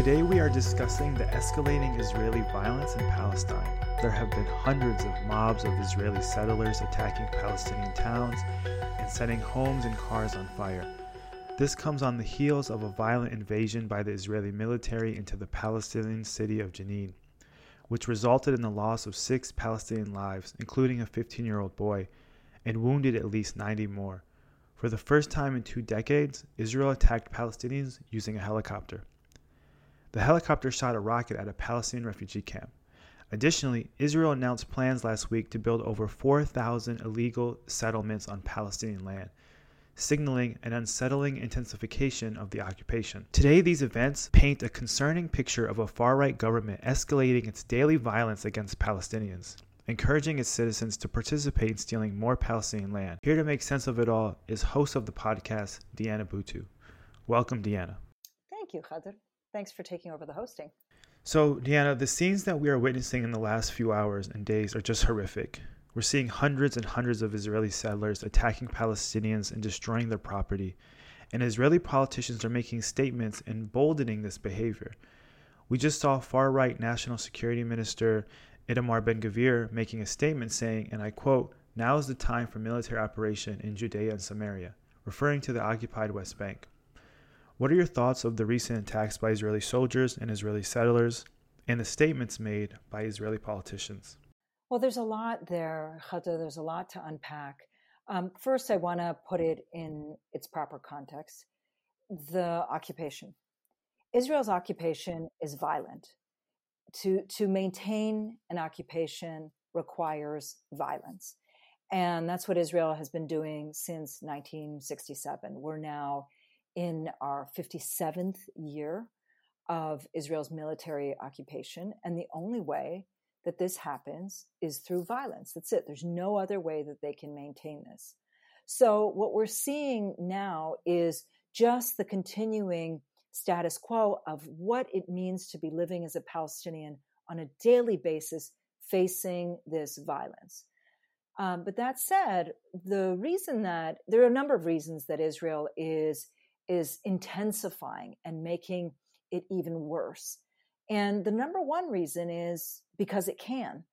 Today we are discussing the escalating Israeli violence in Palestine. There have been hundreds of mobs of Israeli settlers attacking Palestinian towns and setting homes and cars on fire. This comes on the heels of a violent invasion by the Israeli military into the Palestinian city of Jenin, which resulted in the loss of six Palestinian lives, including a 15 year old boy, and wounded at least 90 more. For the first time in two decades, Israel attacked Palestinians using a helicopter. The helicopter shot a rocket at a Palestinian refugee camp. Additionally, Israel announced plans last week to build over 4,000 illegal settlements on Palestinian land, signaling an unsettling intensification of the occupation. Today, these events paint a concerning picture of a far right government escalating its daily violence against Palestinians, encouraging its citizens to participate in stealing more Palestinian land. Here to make sense of it all is host of the podcast, Diana Buttu. Welcome, Deanna. Thank you, Khader. Thanks for taking over the hosting. So, Diana, the scenes that we are witnessing in the last few hours and days are just horrific. We're seeing hundreds and hundreds of Israeli settlers attacking Palestinians and destroying their property, and Israeli politicians are making statements emboldening this behavior. We just saw far right National Security Minister Itamar Ben Gvir making a statement saying, and I quote, Now is the time for military operation in Judea and Samaria, referring to the occupied West Bank. What are your thoughts of the recent attacks by Israeli soldiers and Israeli settlers and the statements made by Israeli politicians? Well, there's a lot there. There's a lot to unpack. Um, first, I want to put it in its proper context. The occupation. Israel's occupation is violent. To, to maintain an occupation requires violence. And that's what Israel has been doing since 1967. We're now in our 57th year of Israel's military occupation. And the only way that this happens is through violence. That's it. There's no other way that they can maintain this. So, what we're seeing now is just the continuing status quo of what it means to be living as a Palestinian on a daily basis facing this violence. Um, but that said, the reason that there are a number of reasons that Israel is is intensifying and making it even worse. And the number one reason is because it can.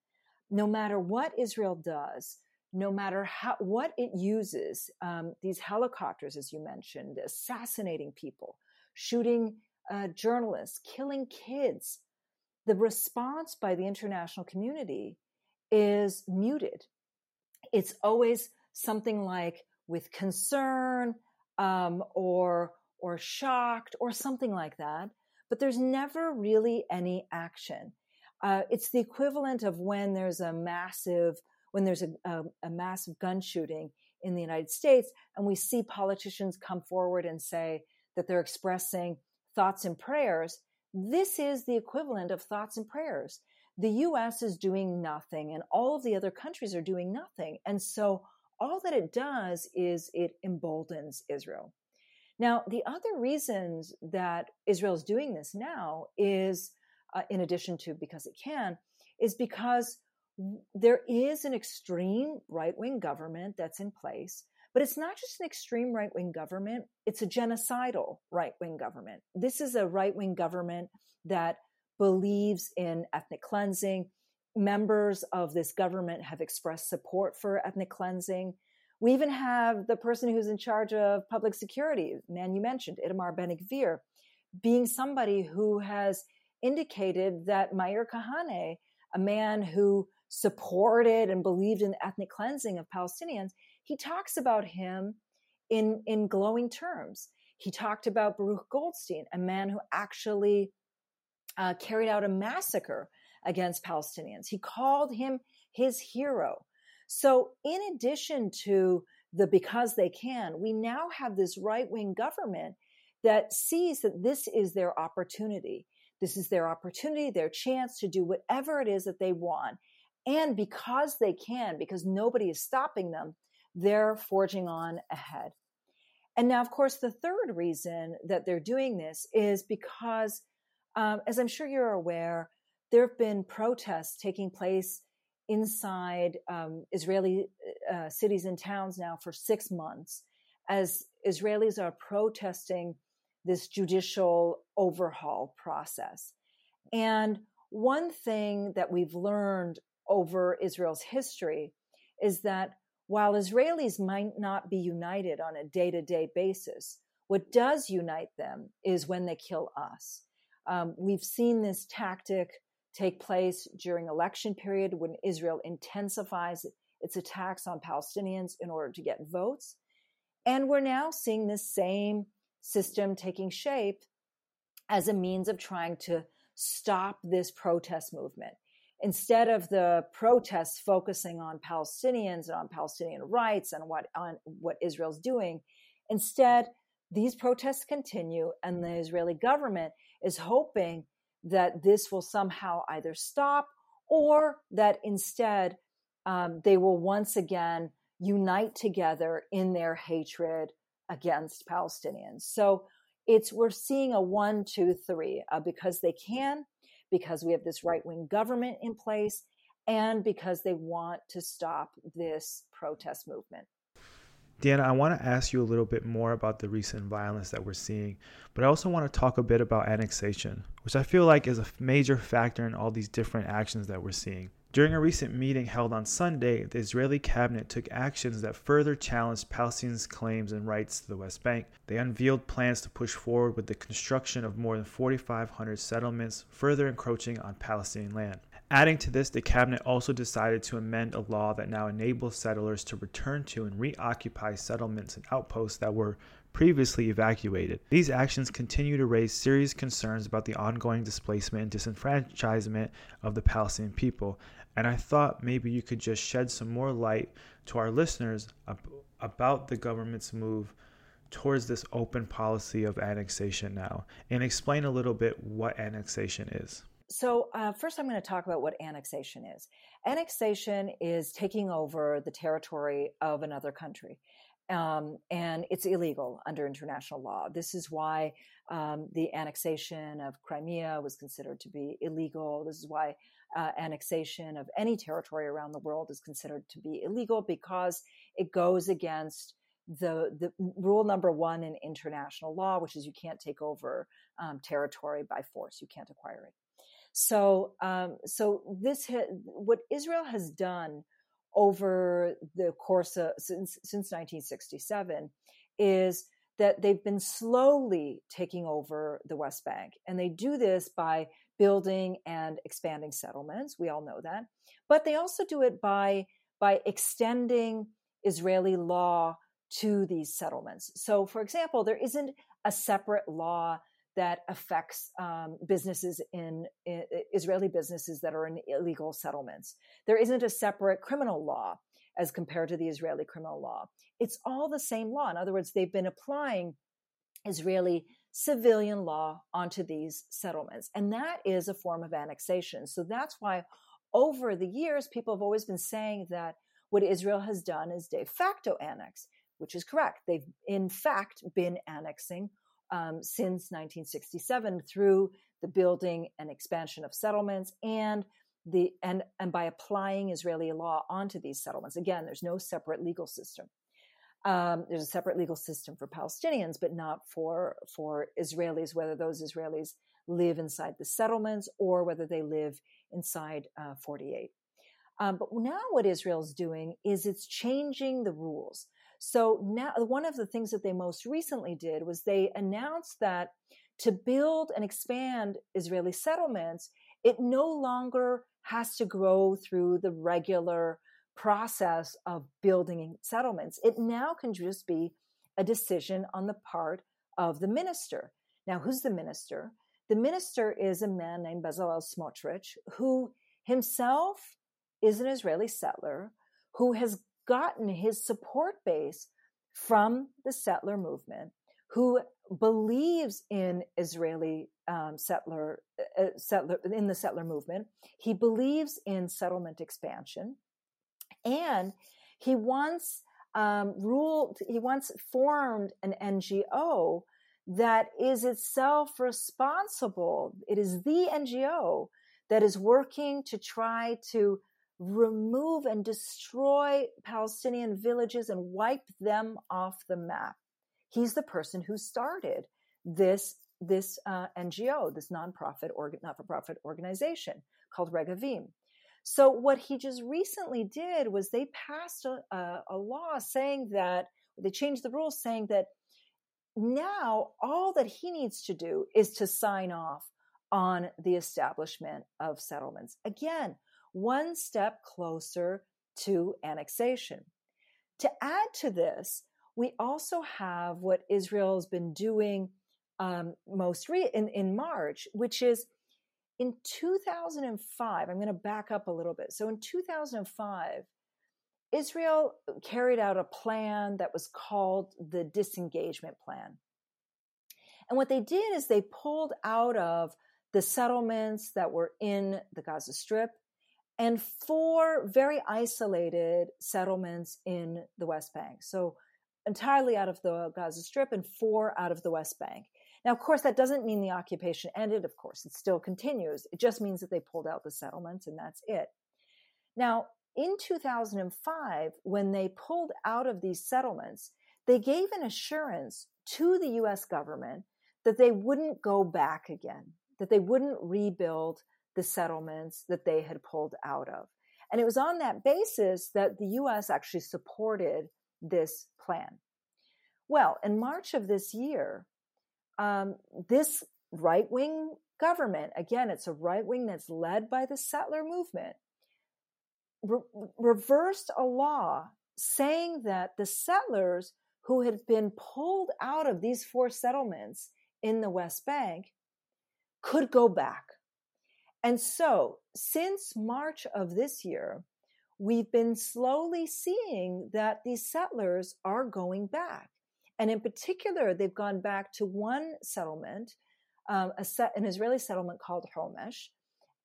No matter what Israel does, no matter how what it uses, um, these helicopters, as you mentioned, assassinating people, shooting uh, journalists, killing kids, the response by the international community is muted. It's always something like with concern, um, or or shocked or something like that, but there's never really any action. Uh, it's the equivalent of when there's a massive when there's a, a, a massive gun shooting in the United States, and we see politicians come forward and say that they're expressing thoughts and prayers. This is the equivalent of thoughts and prayers. The US is doing nothing, and all of the other countries are doing nothing. And so all that it does is it emboldens Israel. Now, the other reasons that Israel is doing this now is, uh, in addition to because it can, is because there is an extreme right wing government that's in place. But it's not just an extreme right wing government, it's a genocidal right wing government. This is a right wing government that believes in ethnic cleansing, members of this government have expressed support for ethnic cleansing. We even have the person who's in charge of public security, man you mentioned, Itamar Ben Gvir, being somebody who has indicated that Meir Kahane, a man who supported and believed in ethnic cleansing of Palestinians, he talks about him in, in glowing terms. He talked about Baruch Goldstein, a man who actually uh, carried out a massacre against Palestinians. He called him his hero. So, in addition to the because they can, we now have this right wing government that sees that this is their opportunity. This is their opportunity, their chance to do whatever it is that they want. And because they can, because nobody is stopping them, they're forging on ahead. And now, of course, the third reason that they're doing this is because, um, as I'm sure you're aware, there have been protests taking place inside um, Israeli uh, cities and towns now for six months as Israelis are protesting this judicial overhaul process. And one thing that we've learned over Israel's history is that while Israelis might not be united on a day to day basis, what does unite them is when they kill us. Um, we've seen this tactic take place during election period when Israel intensifies its attacks on Palestinians in order to get votes. And we're now seeing this same system taking shape as a means of trying to stop this protest movement. Instead of the protests focusing on Palestinians and on Palestinian rights and what on what Israel's doing, instead these protests continue and the Israeli government is hoping that this will somehow either stop or that instead um, they will once again unite together in their hatred against Palestinians. So it's we're seeing a one, two, three uh, because they can, because we have this right wing government in place, and because they want to stop this protest movement. Diana, I want to ask you a little bit more about the recent violence that we're seeing, but I also want to talk a bit about annexation, which I feel like is a major factor in all these different actions that we're seeing. During a recent meeting held on Sunday, the Israeli cabinet took actions that further challenged Palestinians' claims and rights to the West Bank. They unveiled plans to push forward with the construction of more than 4,500 settlements, further encroaching on Palestinian land. Adding to this, the cabinet also decided to amend a law that now enables settlers to return to and reoccupy settlements and outposts that were previously evacuated. These actions continue to raise serious concerns about the ongoing displacement and disenfranchisement of the Palestinian people. And I thought maybe you could just shed some more light to our listeners about the government's move towards this open policy of annexation now and explain a little bit what annexation is. So, uh, first, I'm going to talk about what annexation is. Annexation is taking over the territory of another country um, and it's illegal under international law. This is why um, the annexation of Crimea was considered to be illegal. This is why uh, annexation of any territory around the world is considered to be illegal because it goes against the the rule number one in international law, which is you can't take over um, territory by force. You can't acquire it. So, um, so this ha- what Israel has done over the course of since since 1967 is that they've been slowly taking over the West Bank. And they do this by building and expanding settlements. We all know that. But they also do it by, by extending Israeli law to these settlements. So, for example, there isn't a separate law that affects um, businesses in, in, Israeli businesses that are in illegal settlements. There isn't a separate criminal law as compared to the Israeli criminal law. It's all the same law. In other words, they've been applying Israeli civilian law onto these settlements. And that is a form of annexation. So that's why over the years, people have always been saying that what Israel has done is de facto annex, which is correct. They've in fact been annexing um, since 1967 through the building and expansion of settlements and the and and by applying Israeli law onto these settlements. Again, there's no separate legal system. Um, there's a separate legal system for Palestinians, but not for for Israelis. Whether those Israelis live inside the settlements or whether they live inside uh, 48. Um, but now what Israel's doing is it's changing the rules. So now one of the things that they most recently did was they announced that to build and expand Israeli settlements, it no longer has to go through the regular process of building settlements. It now can just be a decision on the part of the minister. Now, who's the minister? The minister is a man named Bezalel Smotrich, who himself is an Israeli settler who has gotten his support base from the settler movement who believes in Israeli um, settler, uh, uh, settler in the settler movement. He believes in settlement expansion, and he once um, ruled. He once formed an NGO that is itself responsible. It is the NGO that is working to try to remove and destroy Palestinian villages and wipe them off the map. He's the person who started this this uh, NGO, this nonprofit or not-for-profit organization called Regavim. So what he just recently did was they passed a, a, a law saying that they changed the rules saying that now all that he needs to do is to sign off on the establishment of settlements. Again, one step closer to annexation. To add to this, we also have what Israel's been doing um, most re- in, in March, which is in 2005. I'm going to back up a little bit. So in 2005, Israel carried out a plan that was called the disengagement plan. And what they did is they pulled out of the settlements that were in the Gaza Strip and four very isolated settlements in the West Bank. So entirely out of the Gaza Strip and four out of the West Bank. Now, of course, that doesn't mean the occupation ended. Of course, it still continues. It just means that they pulled out the settlements and that's it. Now, in 2005, when they pulled out of these settlements, they gave an assurance to the US government that they wouldn't go back again, that they wouldn't rebuild the settlements that they had pulled out of. And it was on that basis that the US actually supported this plan. Well, in March of this year, um, this right wing government, again, it's a right wing that's led by the settler movement, re- reversed a law saying that the settlers who had been pulled out of these four settlements in the West Bank could go back. And so, since March of this year, we've been slowly seeing that these settlers are going back. And in particular, they've gone back to one settlement, um, set, an Israeli settlement called Homesh,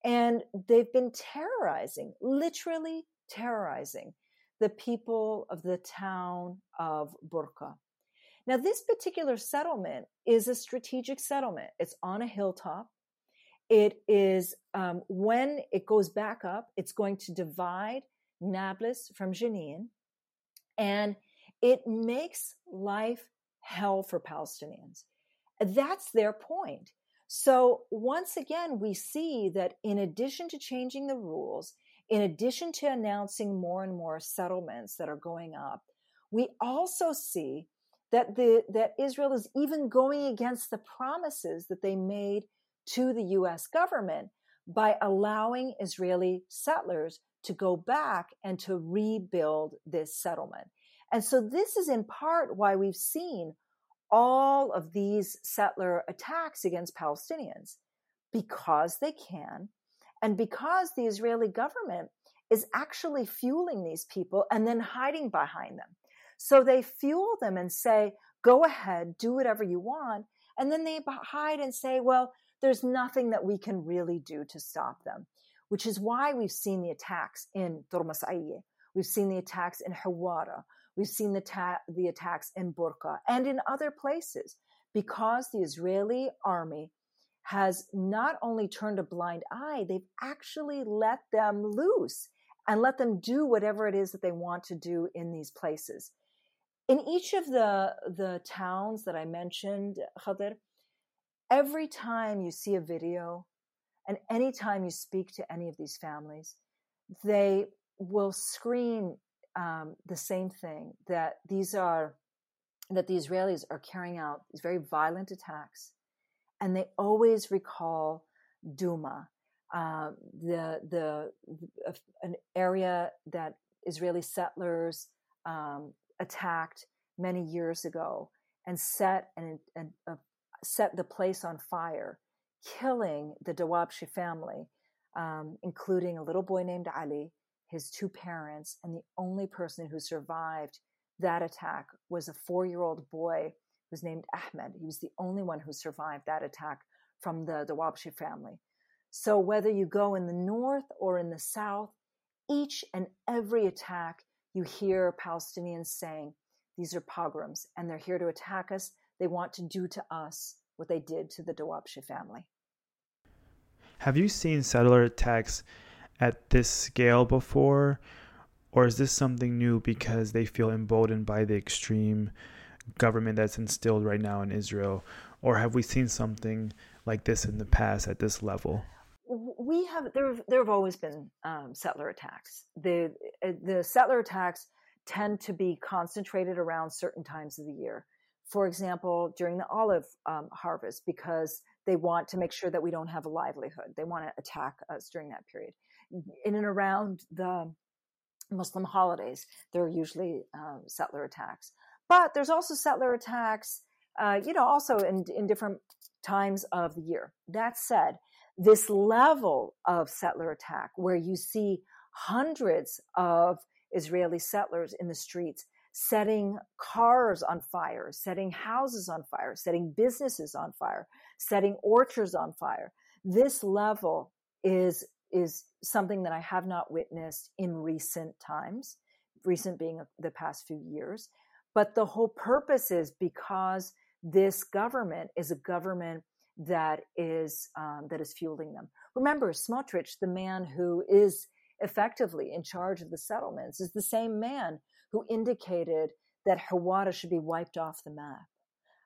and they've been terrorizing, literally terrorizing the people of the town of Burqa. Now, this particular settlement is a strategic settlement. It's on a hilltop. It is, um, when it goes back up, it's going to divide Nablus from Jenin. And it makes life hell for Palestinians. That's their point. So once again, we see that in addition to changing the rules, in addition to announcing more and more settlements that are going up, we also see that the that Israel is even going against the promises that they made to the US government by allowing Israeli settlers to go back and to rebuild this settlement. And so this is in part why we've seen all of these settler attacks against Palestinians because they can and because the Israeli government is actually fueling these people and then hiding behind them. So they fuel them and say, go ahead, do whatever you want. And then they hide and say, well, there's nothing that we can really do to stop them, which is why we've seen the attacks in Turmus Ayya. We've seen the attacks in Hawara. We've seen the, ta- the attacks in Burqa and in other places because the Israeli army has not only turned a blind eye, they've actually let them loose and let them do whatever it is that they want to do in these places. In each of the, the towns that I mentioned, Khadir, every time you see a video and anytime you speak to any of these families, they will scream um, the same thing that these are that the Israelis are carrying out these very violent attacks and they always recall Duma, uh, the the uh, an area that Israeli settlers um, attacked many years ago and set and, and uh, set the place on fire, killing the Dawabshi family, um, including a little boy named Ali, his two parents, and the only person who survived that attack was a four-year-old boy who was named Ahmed. He was the only one who survived that attack from the, the Wabshi family. So whether you go in the north or in the south, each and every attack, you hear Palestinians saying, these are pogroms and they're here to attack us. They want to do to us what they did to the Dawabshi family. Have you seen settler attacks at this scale before? Or is this something new because they feel emboldened by the extreme government that's instilled right now in Israel? or have we seen something like this in the past at this level? We have there. There have always been um, settler attacks. The uh, the settler attacks tend to be concentrated around certain times of the year. For example, during the olive um, harvest, because they want to make sure that we don't have a livelihood. They want to attack us during that period. In and around the Muslim holidays, there are usually um, settler attacks. But there's also settler attacks, uh, you know, also in, in different times of the year. That said, this level of settler attack, where you see hundreds of Israeli settlers in the streets setting cars on fire, setting houses on fire, setting businesses on fire, setting orchards on fire. This level is is something that I have not witnessed in recent times, recent being the past few years. But the whole purpose is because this government is a government that is um, that is fueling them. Remember, Smotrich, the man who is effectively in charge of the settlements, is the same man who indicated that Hawara should be wiped off the map.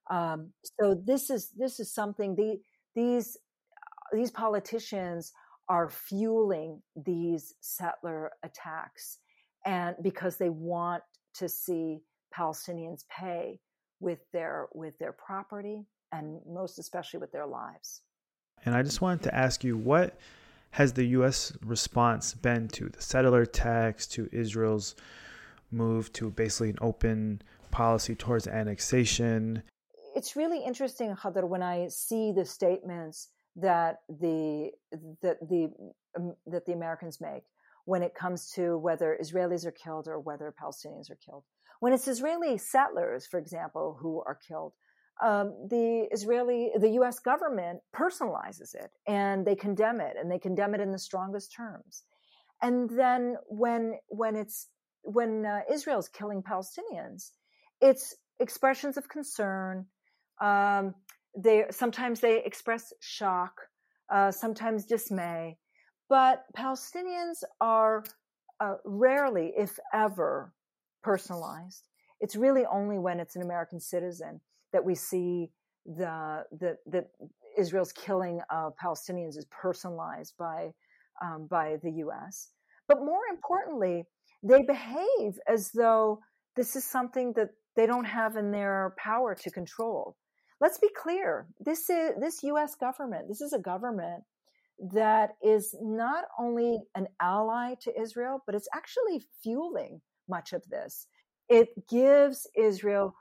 Um, so this is this is something the, these these politicians are fueling these settler attacks, and because they want to see Palestinians pay with their with their property and most especially with their lives. And I just wanted to ask you what has the U.S. response been to the settler attacks, to Israel's move to basically an open policy towards annexation? It's really interesting, Khadr, when I see the statements that the that the um, that the Americans make when it comes to whether Israelis are killed or whether Palestinians are killed. When it's Israeli settlers, for example, who are killed, um, the Israeli, the U.S. government personalizes it and they condemn it, and they condemn it in the strongest terms. And then when when it's when uh, Israel's killing Palestinians, it's expressions of concern. Um, they sometimes they express shock, uh, sometimes dismay, but Palestinians are uh, rarely, if ever, personalized. It's really only when it's an American citizen that we see the the that Israel's killing of Palestinians is personalized by um, by the U.S. But more importantly, they behave as though this is something that they don't have in their power to control. Let's be clear. This is this US government. This is a government that is not only an ally to Israel, but it's actually fueling much of this. It gives Israel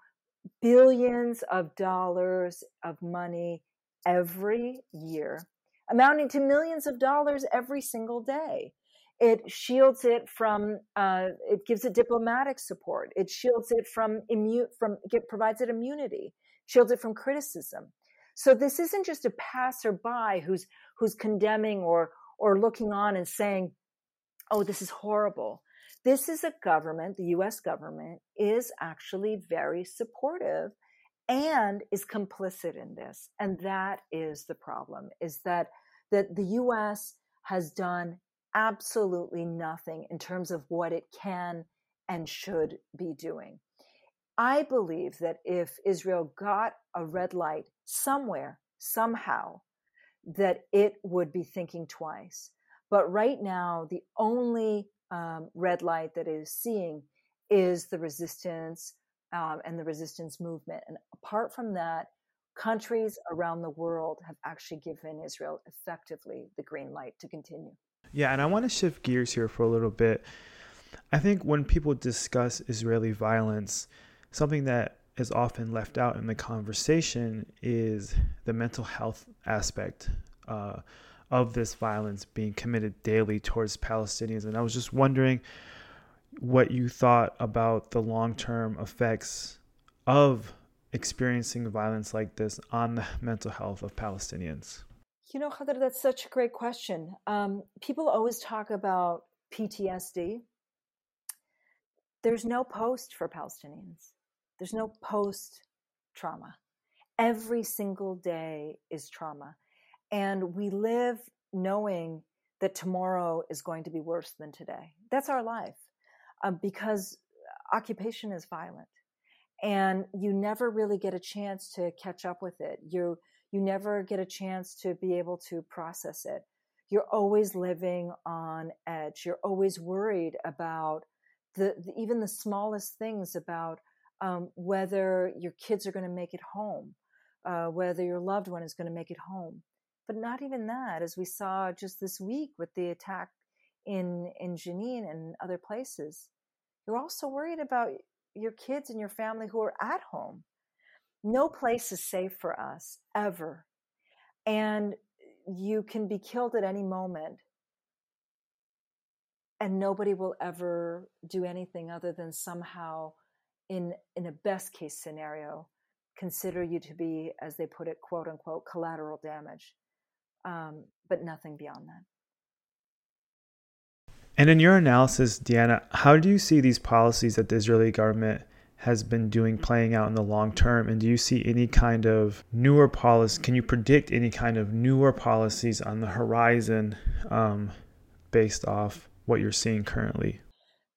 billions of dollars of money every year, amounting to millions of dollars every single day. It shields it from, uh, it gives it diplomatic support. It shields it from immune, from, it provides it immunity, shields it from criticism. So this isn't just a passerby who's, who's condemning or, or looking on and saying, oh, this is horrible. This is a government, the US government is actually very supportive and is complicit in this. And that is the problem is that, that the US has done absolutely nothing in terms of what it can and should be doing. I believe that if Israel got a red light somewhere, somehow, that it would be thinking twice. But right now, the only um, red light that it is seeing is the resistance um, and the resistance movement. And apart from that, countries around the world have actually given Israel effectively the green light to continue. Yeah, and I want to shift gears here for a little bit. I think when people discuss Israeli violence, something that is often left out in the conversation is the mental health aspect uh, of this violence being committed daily towards Palestinians. And I was just wondering what you thought about the long term effects of experiencing violence like this on the mental health of Palestinians. You know, Khadr, that's such a great question. Um, people always talk about PTSD. There's no post for Palestinians. There's no post trauma. Every single day is trauma. And we live knowing that tomorrow is going to be worse than today. That's our life um, because occupation is violent. and you never really get a chance to catch up with it. You you never get a chance to be able to process it. You're always living on edge. You're always worried about the, the even the smallest things about um, whether your kids are going to make it home, uh, whether your loved one is going to make it home. But not even that, as we saw just this week with the attack in in Jenin and other places. You're also worried about your kids and your family who are at home. No place is safe for us ever. And you can be killed at any moment. And nobody will ever do anything other than somehow, in, in a best case scenario, consider you to be, as they put it, quote unquote, collateral damage. Um, but nothing beyond that. And in your analysis, Diana, how do you see these policies that the Israeli government has been doing playing out in the long term? And do you see any kind of newer policy? Can you predict any kind of newer policies on the horizon um, based off what you're seeing currently?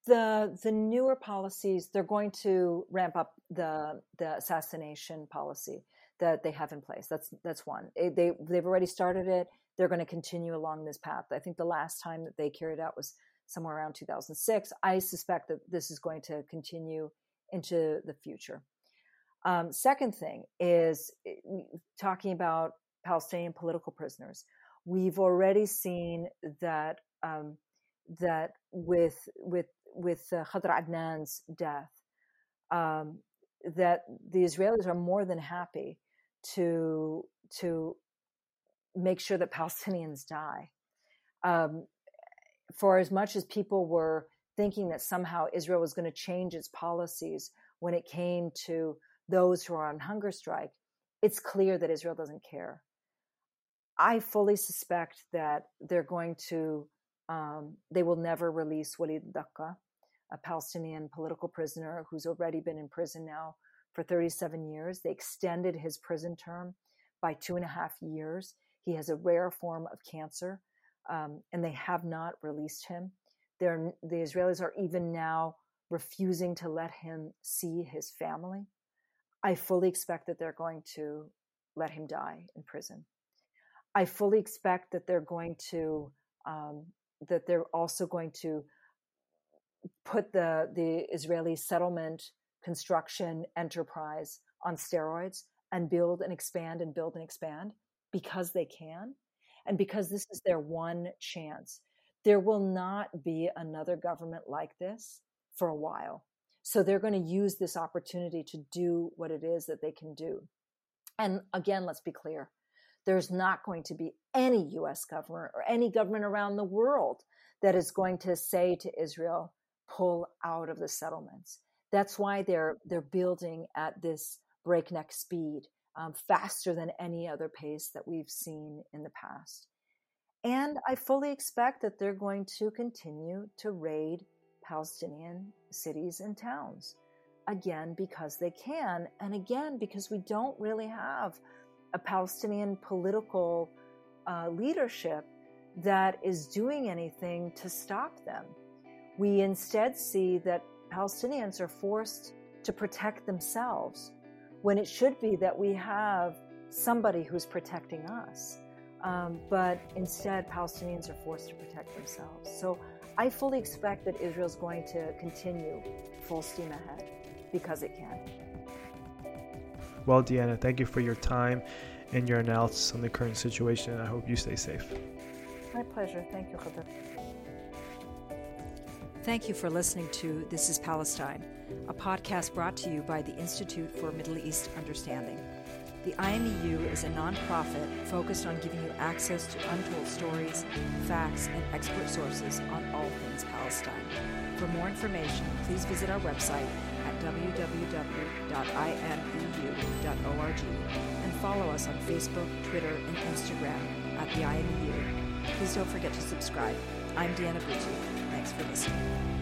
The the newer policies they're going to ramp up the the assassination policy that they have in place. That's that's one. They they've already started it. They're going to continue along this path. I think the last time that they carried out was somewhere around 2006. I suspect that this is going to continue into the future. Um, second thing is eh, talking about Palestinian political prisoners. We've already seen that um, that with with with uh, Khadr Adnan's death, um, that the Israelis are more than happy to to make sure that Palestinians die. Um, for as much as people were thinking that somehow Israel was going to change its policies when it came to those who are on hunger strike, it's clear that Israel doesn't care. I fully suspect that they're going to, um, they will never release Walid Daqqa, a Palestinian political prisoner who's already been in prison now for 37 years. They extended his prison term by two and a half years. He has a rare form of cancer, um, and they have not released him. They're, the Israelis are even now refusing to let him see his family. I fully expect that they're going to let him die in prison. I fully expect that they're going to um, that they're also going to put the the Israeli settlement construction enterprise on steroids and build and expand and build and expand because they can and because this is their one chance. There will not be another government like this for a while. So they're going to use this opportunity to do what it is that they can do. And again, let's be clear there's not going to be any US government or any government around the world that is going to say to Israel, pull out of the settlements. That's why they're they're building at this breakneck speed, um, faster than any other pace that we've seen in the past. And I fully expect that they're going to continue to raid Palestinian cities and towns. Again, because they can, and again, because we don't really have a Palestinian political uh, leadership that is doing anything to stop them. We instead see that Palestinians are forced to protect themselves when it should be that we have somebody who's protecting us. Um, but instead, Palestinians are forced to protect themselves. So I fully expect that Israel is going to continue full steam ahead because it can. Well, Diana, thank you for your time and your analysis on the current situation. I hope you stay safe. My pleasure. Thank you, Khadr. Thank you for listening to This is Palestine, a podcast brought to you by the Institute for Middle East Understanding. The IMEU is a nonprofit focused on giving you access to untold stories, facts, and expert sources on all things Palestine. For more information, please visit our website at www.imeu.org and follow us on Facebook, Twitter, and Instagram at the IMEU. Please don't forget to subscribe. I'm Diana Buttu. Thanks for listening.